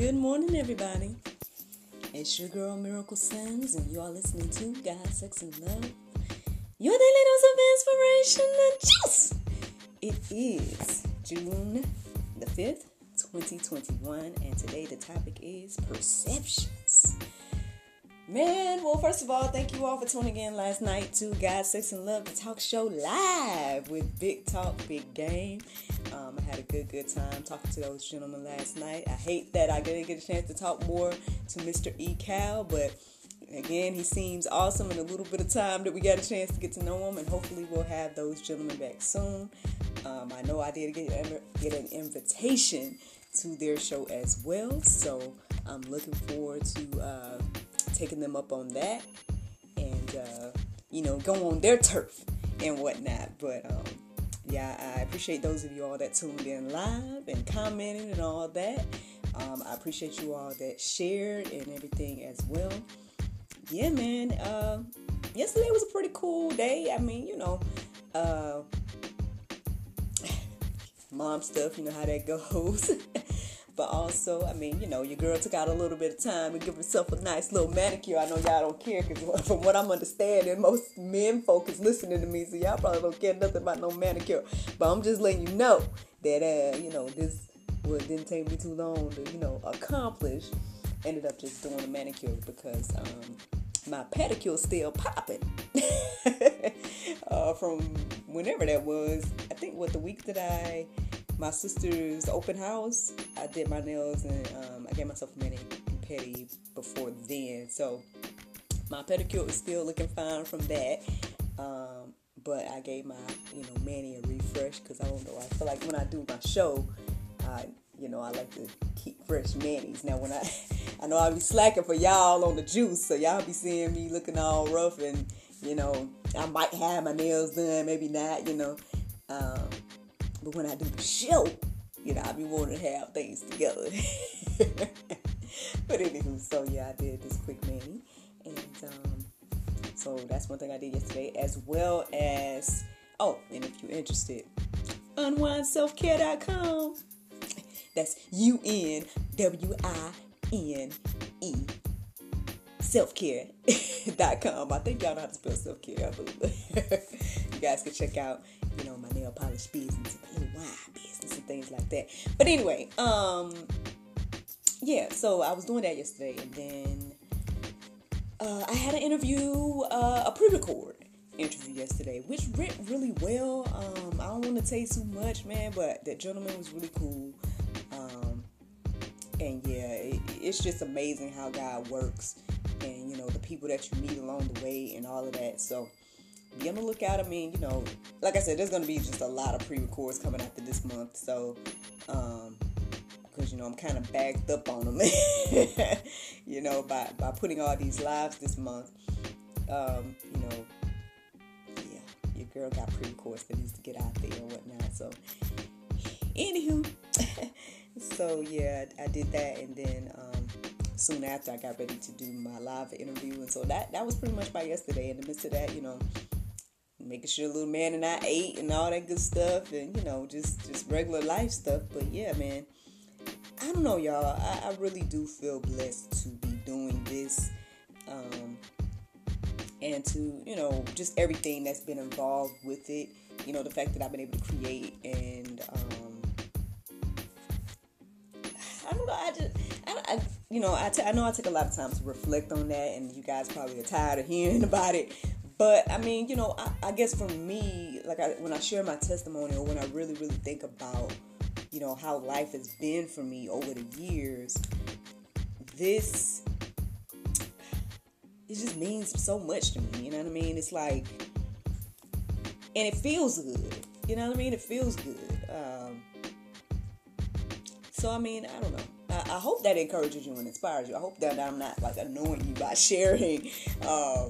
Good morning, everybody. It's your girl Miracle Sims, and you are listening to God, Sex, and Love. Your daily dose of inspiration and juice. It is June the 5th, 2021, and today the topic is perceptions. Man, well, first of all, thank you all for tuning in last night to God, Sex, and Love, the talk show live with Big Talk, Big Game. Um, I had a good, good time talking to those gentlemen last night. I hate that I didn't get a chance to talk more to Mr. E. Cal, but again, he seems awesome in a little bit of time that we got a chance to get to know him, and hopefully we'll have those gentlemen back soon. Um, I know I did get, get an invitation to their show as well, so I'm looking forward to uh, taking them up on that and, uh, you know, go on their turf and whatnot. But, um, yeah, I appreciate those of you all that tuned in live and commented and all that. Um, I appreciate you all that shared and everything as well. Yeah, man. Uh, yesterday was a pretty cool day. I mean, you know, uh, mom stuff, you know how that goes. But also, I mean, you know, your girl took out a little bit of time to give herself a nice little manicure. I know y'all don't care because from what I'm understanding, most men folk is listening to me, so y'all probably don't care nothing about no manicure. But I'm just letting you know that, uh, you know, this well, didn't take me too long to, you know, accomplish. Ended up just doing a manicure because um, my pedicure still popping uh, from whenever that was. I think what the week that I my sister's open house, I did my nails and um, I gave myself a mani and pedi before then. So my pedicure is still looking fine from that. Um, but I gave my you know mani a refresh because I don't know. I feel like when I do my show, I you know I like to keep fresh manis. Now when I I know I'll be slacking for y'all on the juice, so y'all be seeing me looking all rough and you know I might have my nails done, maybe not. You know. Um, but when I do the show, you know, I be wanting to have things together. but anywho, so yeah, I did this quick mani. And um, so that's one thing I did yesterday, as well as, oh, and if you're interested, unwineselfcare.com. That's U N W I N E selfcare.com. I think y'all know how to spell self care. you guys can check out, you know, my polish business, little wine business, and things like that. But anyway, um, yeah. So I was doing that yesterday, and then uh, I had an interview, uh, a pre-record interview yesterday, which went really well. Um, I don't want to say too much, man, but that gentleman was really cool. Um, and yeah, it, it's just amazing how God works and you know the people that you meet along the way and all of that. So be on the lookout. I mean, you know, like I said, there's gonna be just a lot of pre-records coming after this month. So, um, because you know I'm kind of backed up on them, you know, by by putting all these lives this month. Um, you know, yeah, your girl got pre-records that needs to get out there and whatnot. So, anywho, so yeah, I did that, and then. Um, soon after I got ready to do my live interview. And so that that was pretty much by yesterday. In the midst of that, you know, making sure little man and I ate and all that good stuff, and you know, just just regular life stuff. But yeah, man, I don't know, y'all. I, I really do feel blessed to be doing this. Um, and to you know just everything that's been involved with it you know the fact that i've been able to create and um, i don't know i just I, I you know, I, t- I know I took a lot of time to reflect on that, and you guys probably are tired of hearing about it. But I mean, you know, I, I guess for me, like I, when I share my testimony, or when I really, really think about, you know, how life has been for me over the years, this it just means so much to me. You know what I mean? It's like, and it feels good. You know what I mean? It feels good. Um, so I mean, I don't know. I, I, hope that encourages you and inspires you. I hope that I'm not like annoying you by sharing, um,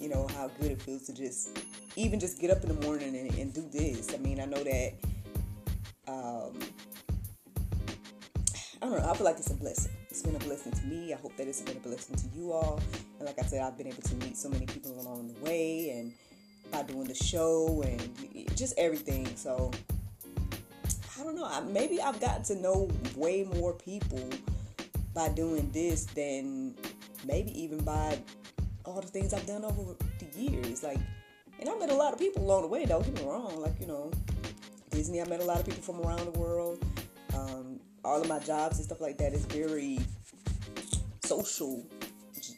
you know, how good it feels to just even just get up in the morning and, and do this. I mean, I know that. Um, I don't know. I feel like it's a blessing. It's been a blessing to me. I hope that it's been a blessing to you all. And like I said, I've been able to meet so many people along the way, and by doing the show and just everything. So I don't know. Maybe I've gotten to know way more people by doing this than maybe even by all the things I've done over the years. Like, and I met a lot of people along the way. Don't get me wrong. Like, you know, Disney. I met a lot of people from around the world. Um, all of my jobs and stuff like that is very social,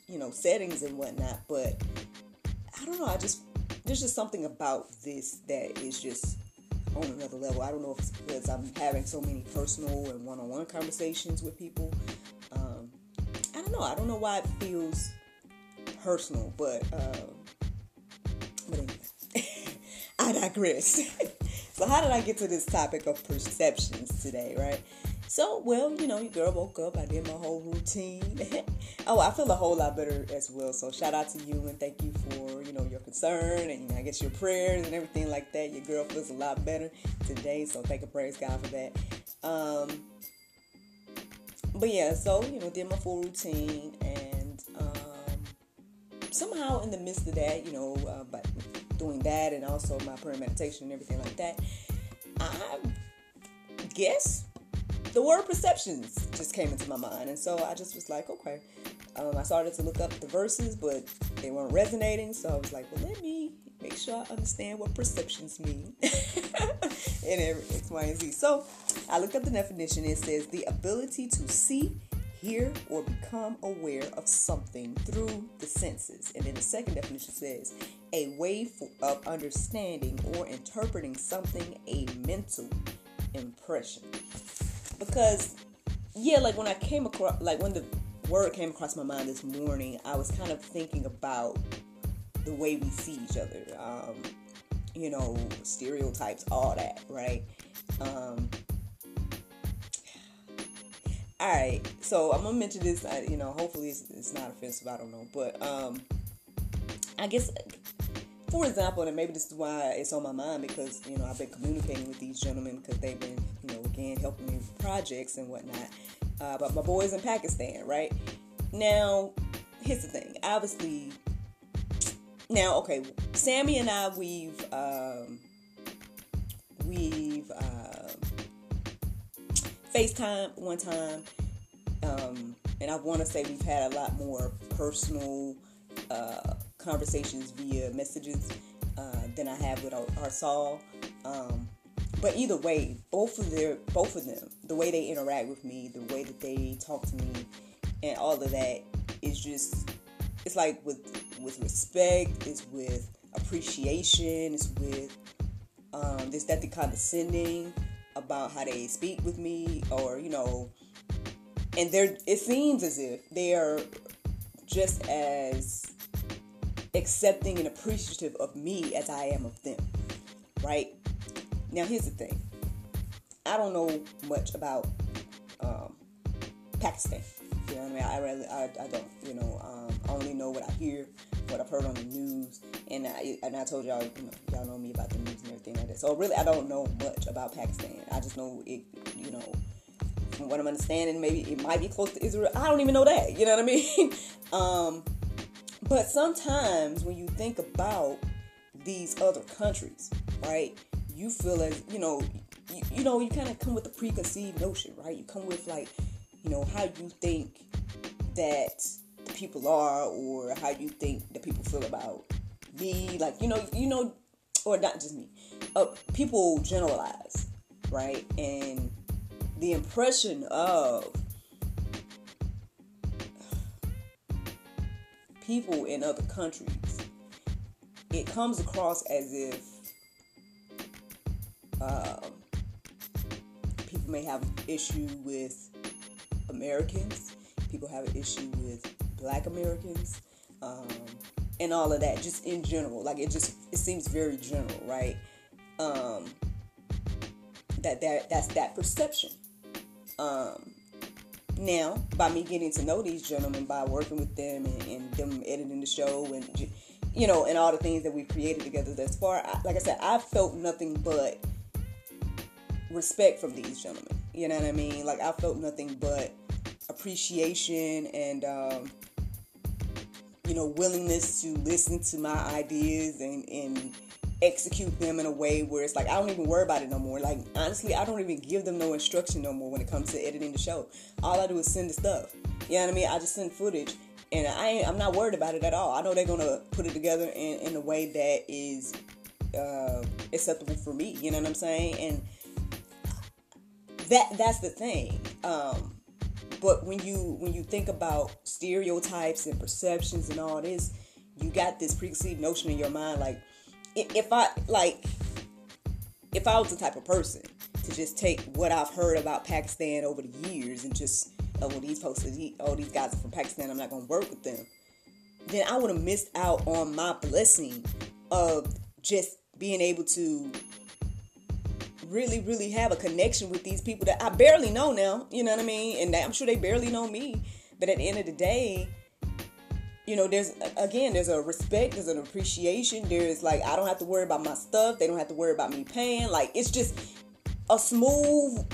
you know, settings and whatnot. But I don't know. I just there's just something about this that is just on another level. I don't know if it's because I'm having so many personal and one-on-one conversations with people. Um, I don't know. I don't know why it feels personal, but uh, but anyway, I digress. so how did I get to this topic of perceptions today, right? So, well, you know, your girl woke up. I did my whole routine. oh, I feel a whole lot better as well. So, shout out to you and thank you for, you know, your concern and, you know, I guess your prayers and everything like that. Your girl feels a lot better today. So, thank and praise God for that. Um, but yeah, so, you know, did my full routine and um, somehow in the midst of that, you know, uh, by doing that and also my prayer meditation and everything like that, I guess the word perceptions just came into my mind. And so I just was like, okay. Um, I started to look up the verses, but they weren't resonating. So I was like, well, let me make sure I understand what perceptions mean and X, Y, and Z. So I looked up the definition. It says the ability to see, hear, or become aware of something through the senses. And then the second definition says a way of understanding or interpreting something, a mental impression because yeah, like when I came across, like when the word came across my mind this morning, I was kind of thinking about the way we see each other. Um, you know, stereotypes, all that, right? Um, all right, so I'm gonna mention this. I, you know, hopefully it's, it's, not offensive. I don't know, but um, I guess, for example, and maybe this is why it's on my mind because you know I've been communicating with these gentlemen because they've been you know again helping me with projects and whatnot. Uh, but my boys in Pakistan, right? Now, here's the thing. Obviously, now okay, Sammy and I we've um, we've uh, FaceTime one time, um, and I want to say we've had a lot more personal uh, conversations via messages uh, than I have with our, Saul. Um, but either way, both of their both of them, the way they interact with me, the way that they talk to me, and all of that is just it's like with with respect, it's with appreciation, it's with um, there's that the condescending about how they speak with me, or you know, and they're it seems as if they are just as accepting and appreciative of me as I am of them, right? Now, here's the thing I don't know much about um, Pakistan. You know what I mean? I really, I, I don't. You know, um, I only know what I hear, what I've heard on the news, and I and I told y'all, you know, y'all know me about the news and everything like that. So really, I don't know much about Pakistan. I just know it. You know, from what I'm understanding, maybe it might be close to Israel. I don't even know that. You know what I mean? um, but sometimes when you think about these other countries, right? you feel as you know you, you know you kind of come with a preconceived notion right you come with like you know how you think that people are or how you think the people feel about me like you know you know or not just me uh, people generalize right and the impression of people in other countries it comes across as if um, people may have an issue with Americans. People have an issue with Black Americans, um, and all of that. Just in general, like it just it seems very general, right? Um, that that that's that perception. Um, now, by me getting to know these gentlemen, by working with them and, and them editing the show and you know, and all the things that we've created together thus far, I, like I said, I've felt nothing but respect from these gentlemen. You know what I mean? Like I felt nothing but appreciation and um, you know willingness to listen to my ideas and and execute them in a way where it's like I don't even worry about it no more. Like honestly, I don't even give them no instruction no more when it comes to editing the show. All I do is send the stuff. You know what I mean? I just send footage, and I ain't, I'm not worried about it at all. I know they're gonna put it together in, in a way that is uh, acceptable for me. You know what I'm saying? And that that's the thing. Um, but when you when you think about stereotypes and perceptions and all this, you got this preconceived notion in your mind like if I like if I was the type of person to just take what I've heard about Pakistan over the years and just oh well these folks oh these guys are from Pakistan I'm not gonna work with them then I would have missed out on my blessing of just being able to really really have a connection with these people that I barely know now you know what I mean and I'm sure they barely know me but at the end of the day you know, there's again, there's a respect, there's an appreciation. There's like, I don't have to worry about my stuff. They don't have to worry about me paying. Like, it's just a smooth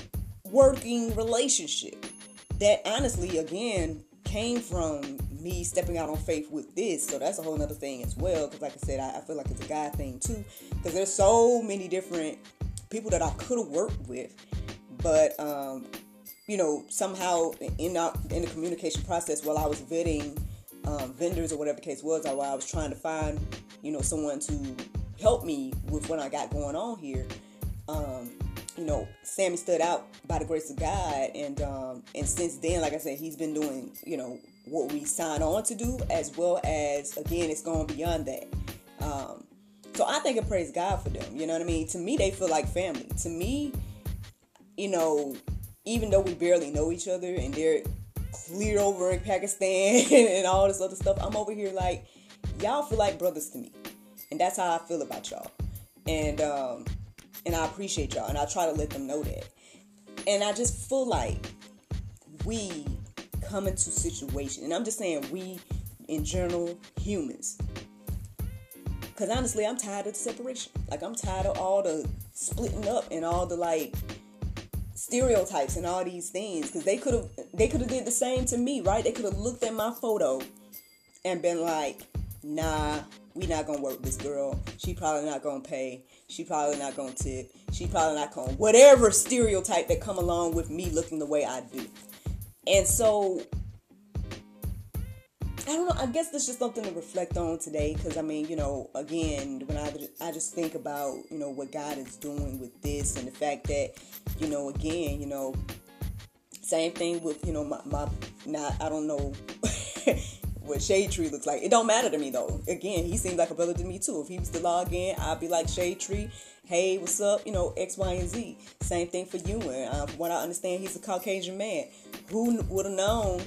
working relationship that honestly, again, came from me stepping out on faith with this. So that's a whole other thing as well. Because, like I said, I, I feel like it's a guy thing too. Because there's so many different people that I could have worked with, but um, you know, somehow in our, in the communication process while I was vetting um, vendors or whatever the case was, or while I was trying to find, you know, someone to help me with what I got going on here. Um, you know, Sammy stood out by the grace of God, and um, and since then, like I said, he's been doing, you know, what we signed on to do, as well as again, it's gone beyond that. Um, so I think I praise God for them. You know what I mean? To me, they feel like family. To me, you know, even though we barely know each other, and they're clear over in Pakistan and all this other stuff. I'm over here like, y'all feel like brothers to me. And that's how I feel about y'all. And um and I appreciate y'all and I try to let them know that. And I just feel like we come into situation and I'm just saying we in general humans. Cause honestly I'm tired of the separation. Like I'm tired of all the splitting up and all the like stereotypes and all these things. Because they could have they could have did the same to me right? They could have looked at my photo and been like nah we not gonna work with this girl. She probably not gonna pay. She probably not gonna tip. She probably not gonna whatever stereotype that come along with me looking the way i do. And so I don't know. I guess that's just something to reflect on today, because I mean, you know, again, when I I just think about you know what God is doing with this and the fact that you know, again, you know, same thing with you know my my not I don't know. what Shade Tree looks like. It don't matter to me though. Again, he seems like a brother to me too. If he was to log in, I'd be like Shade Tree. Hey, what's up? You know, X, Y, and Z. Same thing for you. And uh, from what I understand, he's a Caucasian man. Who would have known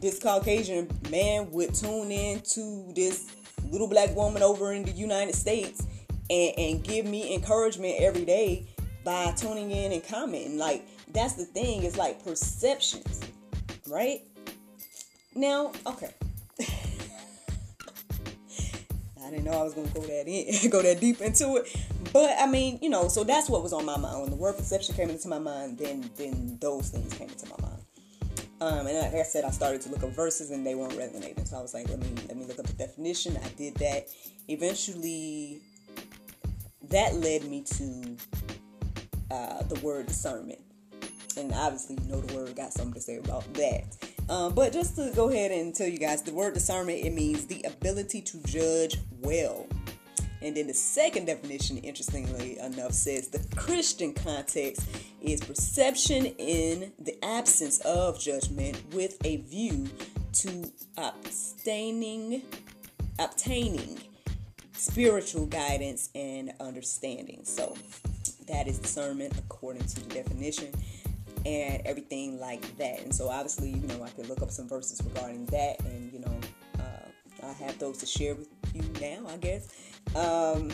this Caucasian man would tune in to this little black woman over in the United States and, and give me encouragement every day by tuning in and commenting. Like, that's the thing, it's like perceptions, right? Now, okay. I didn't know I was gonna go that in, go that deep into it. But I mean, you know, so that's what was on my mind. When the word perception came into my mind, then then those things came into my mind. Um, and like I said, I started to look up verses and they weren't resonating. So I was like, let me let me look up the definition. I did that. Eventually, that led me to uh, the word discernment. And obviously, you know the word got something to say about that. Um, but just to go ahead and tell you guys, the word discernment it means the ability to judge well. And then the second definition, interestingly enough, says the Christian context is perception in the absence of judgment with a view to abstaining, obtaining spiritual guidance and understanding. So that is discernment according to the definition and everything like that. And so obviously, you know, I could look up some verses regarding that and, you know, I have those to share with you now, I guess. Um,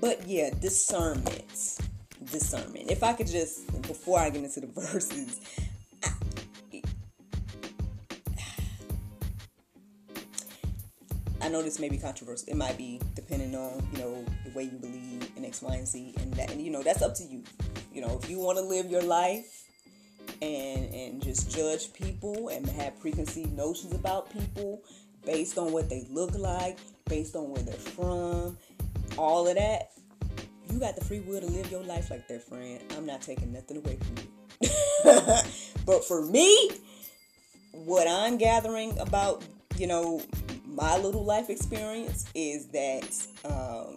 but yeah, discernment. Discernment. If I could just, before I get into the verses, I, I know this may be controversial. It might be depending on, you know, the way you believe in X, Y, and Z, and that, and you know, that's up to you. You know, if you want to live your life and and just judge people and have preconceived notions about people based on what they look like, based on where they're from, all of that, you got the free will to live your life like that, friend. I'm not taking nothing away from you. but for me, what I'm gathering about, you know, my little life experience is that um,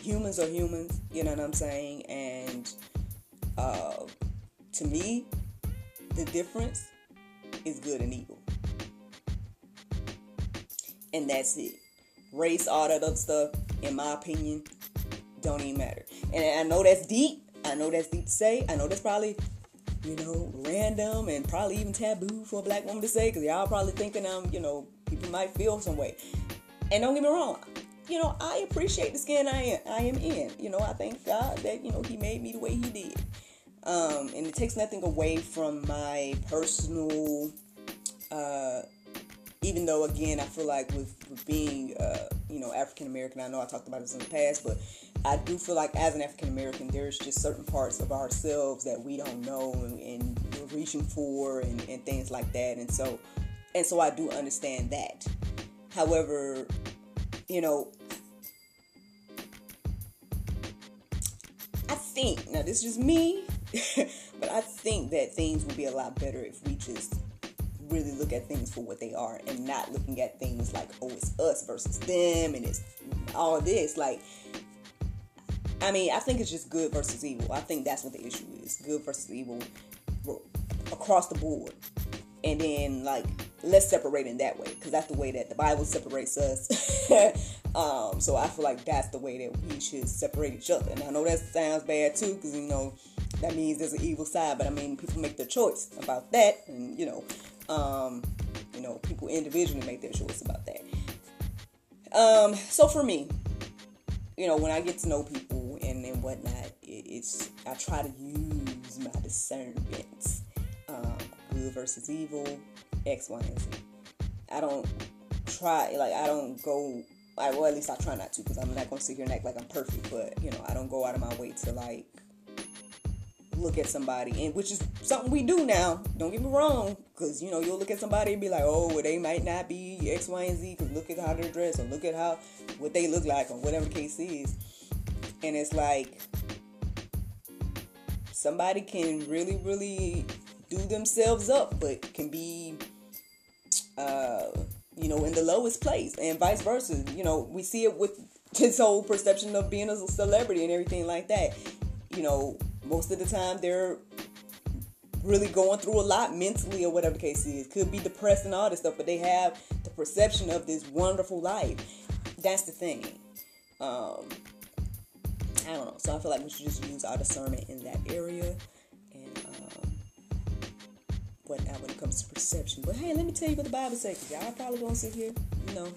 humans are humans, you know what I'm saying? And uh, to me, the difference is good and evil. And that's it. Race, all that other stuff, in my opinion, don't even matter. And I know that's deep. I know that's deep to say. I know that's probably, you know, random and probably even taboo for a black woman to say because y'all probably thinking I'm, you know, people might feel some way. And don't get me wrong, you know, I appreciate the skin I am, I am in. You know, I thank God that, you know, He made me the way He did. Um, and it takes nothing away from my personal, uh, even though, again, I feel like with, with being, uh, you know, African American, I know I talked about this in the past, but I do feel like as an African American, there's just certain parts of ourselves that we don't know and, and we're reaching for and, and things like that. And so, and so I do understand that. However, you know, I think, now this is me, but I think that things would be a lot better if we just really look at things for what they are and not looking at things like, oh, it's us versus them and it's all this. Like, I mean, I think it's just good versus evil. I think that's what the issue is good versus evil across the board. And then, like, let's separate in that way because that's the way that the Bible separates us. um, so I feel like that's the way that we should separate each other. And I know that sounds bad too because you know that means there's an evil side, but I mean people make their choice about that, and you know, um, you know, people individually make their choice about that. Um, so for me, you know, when I get to know people and, whatnot, it, it's I try to use my discernment, um, good versus evil, X, Y, and Z. I don't try like I don't go. I, well, at least I try not to because I'm not gonna sit here and act like I'm perfect. But you know, I don't go out of my way to like look at somebody, and which is something we do now. Don't get me wrong, because you know you'll look at somebody and be like, oh, well, they might not be X, Y, and Z. Because look at how they're dressed, or look at how what they look like, or whatever the case is. And it's like somebody can really, really do themselves up, but can be uh, you know, in the lowest place, and vice versa. You know, we see it with this whole perception of being a celebrity and everything like that. You know, most of the time they're really going through a lot mentally or whatever the case is. Could be depressed and all this stuff, but they have the perception of this wonderful life. That's the thing. Um, I don't know. So I feel like we should just use our discernment in that area And whatnot when it comes to perception. But hey, let me tell you what the Bible says. Y'all probably gonna sit here, you know,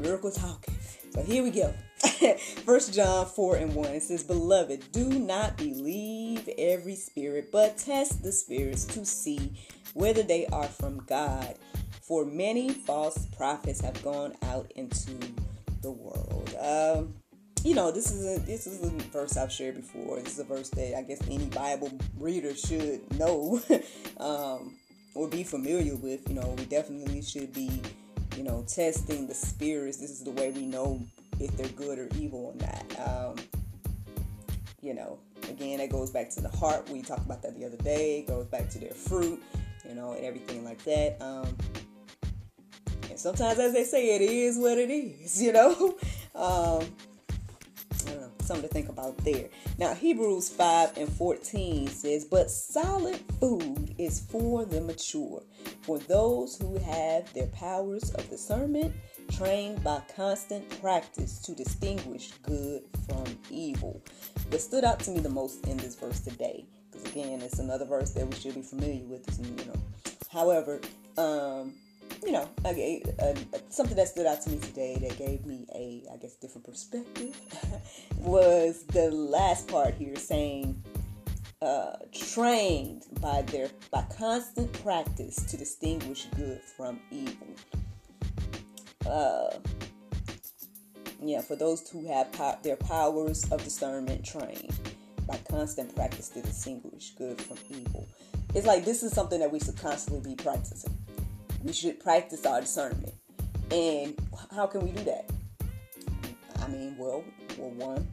miracle talking. So here we go. First John 4 and 1. It says, Beloved, do not believe every spirit, but test the spirits to see whether they are from God. For many false prophets have gone out into the world. Um, you know, this is a this is a verse I've shared before. This is a verse that I guess any Bible reader should know um, or be familiar with. You know, we definitely should be, you know, testing the spirits. This is the way we know if they're good or evil or not. Um, you know, again, it goes back to the heart. We talked about that the other day. It goes back to their fruit, you know, and everything like that. Um, and sometimes, as they say, it is what it is, you know. Um, something to think about there. Now, Hebrews 5 and 14 says, But solid food is for the mature, for those who have their powers of discernment trained by constant practice to distinguish good from evil. What stood out to me the most in this verse today, because again, it's another verse that we should be familiar with, you know. However, um, you know, okay, uh, something that stood out to me today that gave me a, I guess, different perspective was the last part here saying, uh, trained by their by constant practice to distinguish good from evil. Uh, yeah, for those who have po- their powers of discernment trained by constant practice to distinguish good from evil. It's like this is something that we should constantly be practicing we should practice our discernment. And how can we do that? I mean, well, well, one,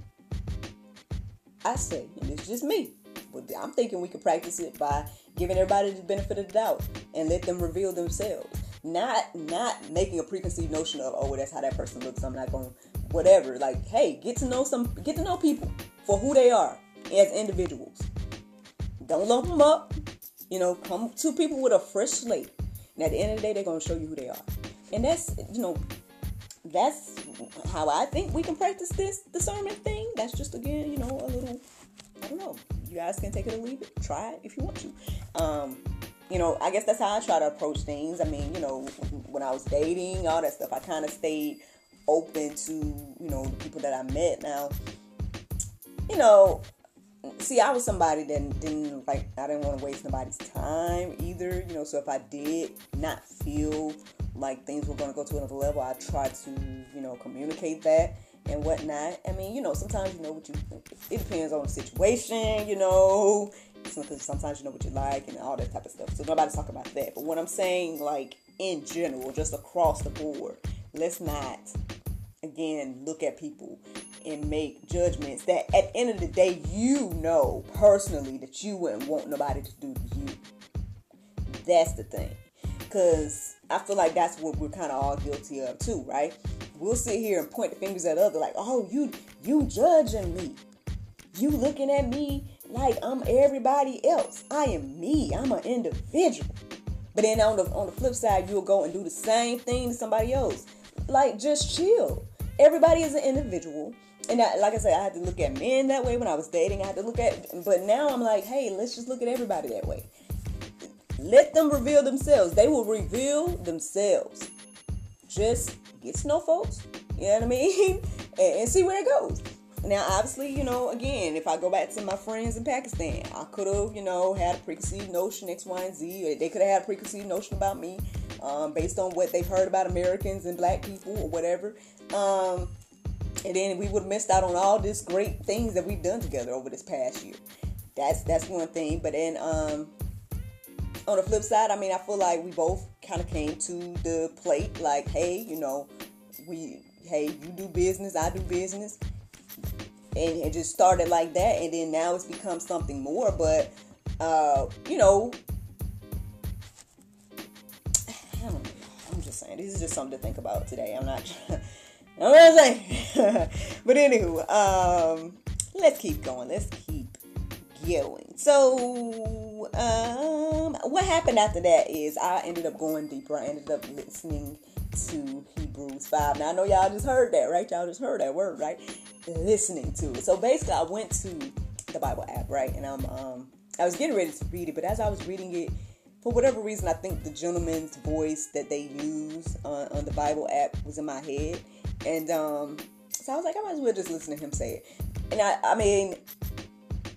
I say, and it's just me, but I'm thinking we could practice it by giving everybody the benefit of the doubt and let them reveal themselves. Not not making a preconceived notion of oh well, that's how that person looks. I'm not going whatever. Like hey, get to know some get to know people for who they are as individuals. Don't lump them up. You know, come to people with a fresh slate. And at the end of the day, they're gonna show you who they are. And that's you know, that's how I think we can practice this discernment thing. That's just again, you know, a little I don't know. You guys can take it or leave it. Try it if you want to. Um, you know, I guess that's how I try to approach things. I mean, you know, when I was dating, all that stuff, I kind of stayed open to, you know, the people that I met. Now, you know, see, I was somebody that didn't like, I didn't want to waste nobody's time either, you know, so if I did not feel like things were going to go to another level, I tried to, you know, communicate that and whatnot. I mean, you know, sometimes you know what you. It depends on the situation, you know. Sometimes you know what you like and all that type of stuff. So nobody's talking about that. But what I'm saying, like in general, just across the board, let's not again look at people and make judgments that at the end of the day you know personally that you wouldn't want nobody to do to you. That's the thing. Cause I feel like that's what we're kind of all guilty of too, right? we'll sit here and point the fingers at other like, oh, you you judging me. You looking at me like I'm everybody else. I am me. I'm an individual. But then on the on the flip side, you'll go and do the same thing to somebody else. Like just chill. Everybody is an individual. And I, like I said, I had to look at men that way when I was dating. I had to look at, but now I'm like, hey, let's just look at everybody that way. Let them reveal themselves. They will reveal themselves. Just get to know folks, you know what I mean, and, see where it goes. Now, obviously, you know, again, if I go back to my friends in Pakistan, I could have, you know, had a preconceived notion X, Y, and Z. They could have had a preconceived notion about me um, based on what they've heard about Americans and black people or whatever. Um, and then we would have missed out on all these great things that we've done together over this past year. That's that's one thing. But then um, on the flip side, I mean, I feel like we both kind of came to the plate like, hey, you know, we, hey, you do business, I do business. And it just started like that. And then now it's become something more. But, uh, you know, know. I'm just saying, this is just something to think about today. I'm not, I'm not saying. but anywho, um, let's keep going. Let's keep going. So, um, what happened after that is I ended up going deeper. I ended up listening to Hebrews 5. Now, I know y'all just heard that, right? Y'all just heard that word, right? Listening to it. So, basically, I went to the Bible app, right? And I'm, um, I was getting ready to read it, but as I was reading it, for whatever reason, I think the gentleman's voice that they use on, on the Bible app was in my head. And um, so I was like, I might as well just listen to him say it. And I, I mean,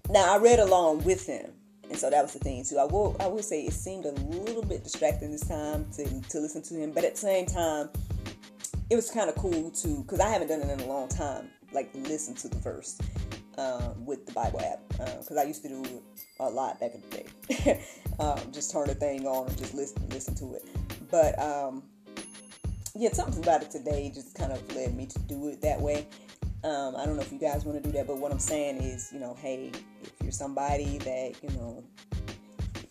now I read along with him, and so that was the thing too. I will I will say it seemed a little bit distracting this time to to listen to him, but at the same time, it was kind of cool too because I haven't done it in a long time. Like listen to the verse um, with the Bible app because uh, I used to do it a lot back in the day. um, just turn the thing on and just listen listen to it. But um, yeah, something about it today just kind of led me to do it that way. Um, I don't know if you guys want to do that, but what I'm saying is, you know, hey, if you're somebody that, you know,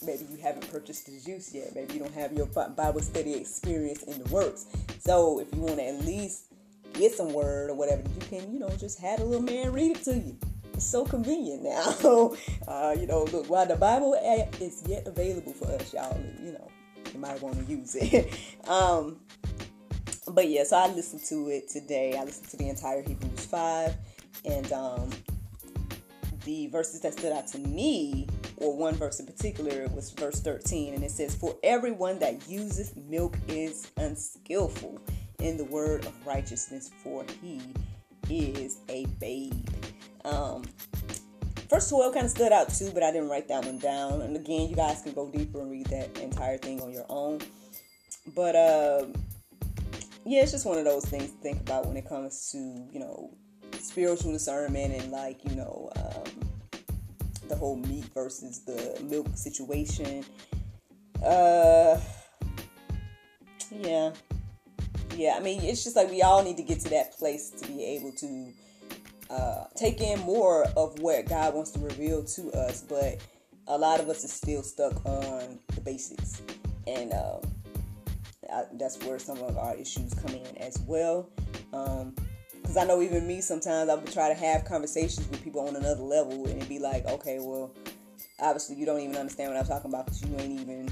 maybe you haven't purchased the juice yet, maybe you don't have your Bible study experience in the works. So if you want to at least get some word or whatever, you can, you know, just have a little man read it to you. It's so convenient now. uh, you know, look, while the Bible is yet available for us, y'all, you know, you might want to use it. um, but yeah, so I listened to it today. I listened to the entire Hebrews 5 and um, the verses that stood out to me, or one verse in particular, was verse 13, and it says, For everyone that useth milk is unskillful in the word of righteousness, for he is a babe. Um, verse 12 kind of stood out too, but I didn't write that one down. And again, you guys can go deeper and read that entire thing on your own. But uh, yeah, it's just one of those things to think about when it comes to, you know, spiritual discernment and like, you know, um, the whole meat versus the milk situation. Uh, yeah, yeah, I mean, it's just like we all need to get to that place to be able to uh, take in more of what God wants to reveal to us. But a lot of us is still stuck on the basics, and um, that's where some of our issues come in as well. Because um, I know even me, sometimes I would try to have conversations with people on another level, and it'd be like, okay, well, obviously you don't even understand what I'm talking about because you ain't even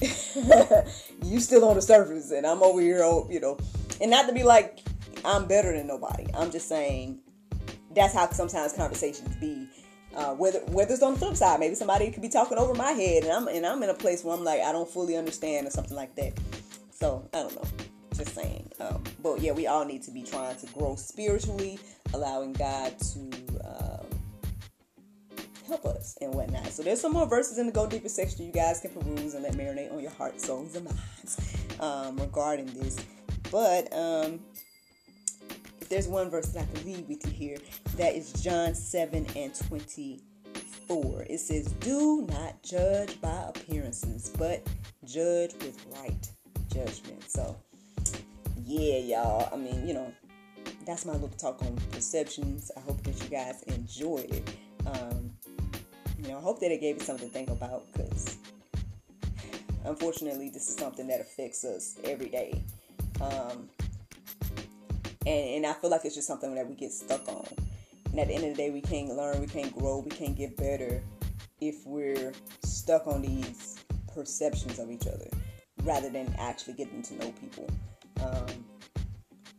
you still on the surface and I'm over here, oh, you know, and not to be like I'm better than nobody. I'm just saying that's how sometimes conversations be. Uh, whether whether it's on the flip side, maybe somebody could be talking over my head, and I'm and I'm in a place where I'm like I don't fully understand or something like that. So I don't know, just saying. Um, but yeah, we all need to be trying to grow spiritually, allowing God to um, help us and whatnot. So there's some more verses in the Go Deeper section you guys can peruse and let marinate on your heart, souls, and minds um, regarding this. But um, if there's one verse that I can leave with you here, that is John 7 and 24. It says, Do not judge by appearances, but judge with right judgment. So, yeah, y'all. I mean, you know, that's my little talk on perceptions. I hope that you guys enjoyed it. Um, you know, I hope that it gave you something to think about because unfortunately, this is something that affects us every day. Um, and, and I feel like it's just something that we get stuck on. And at the end of the day, we can't learn, we can't grow, we can't get better if we're stuck on these perceptions of each other rather than actually getting to know people. Um,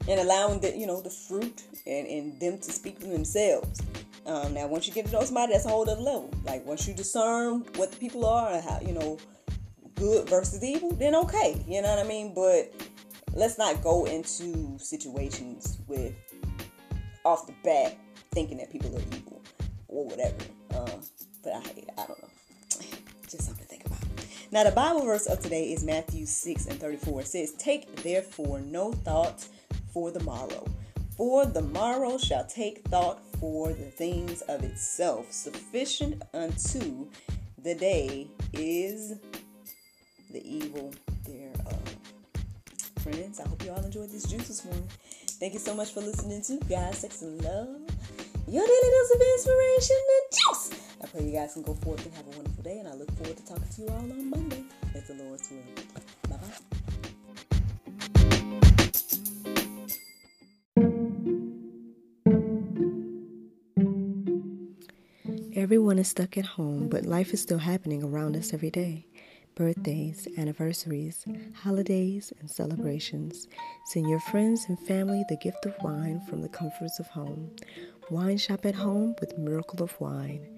and allowing the you know the fruit and, and them to speak for themselves. Um, now, once you get to know somebody, that's a whole other level. Like once you discern what the people are and how you know good versus evil, then okay, you know what I mean. But let's not go into situations with off the bat thinking that people are evil or whatever. Um, but I hate. I don't know. Just something. Now, the Bible verse of today is Matthew 6 and 34. It says, Take therefore no thought for the morrow, for the morrow shall take thought for the things of itself. Sufficient unto the day is the evil thereof friends. I hope you all enjoyed this juice this morning. Thank you so much for listening to God, Sex, and Love. Your daily dose of inspiration and juice. I pray you guys can go forth and have a wonderful day, and I look forward to talking to you all on Monday, if the Lord's will. Bye bye. Everyone is stuck at home, but life is still happening around us every day birthdays, anniversaries, holidays, and celebrations. Send your friends and family the gift of wine from the comforts of home. Wine shop at home with Miracle of Wine.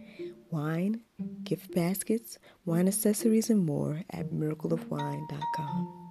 Wine, gift baskets, wine accessories, and more at miracleofwine.com.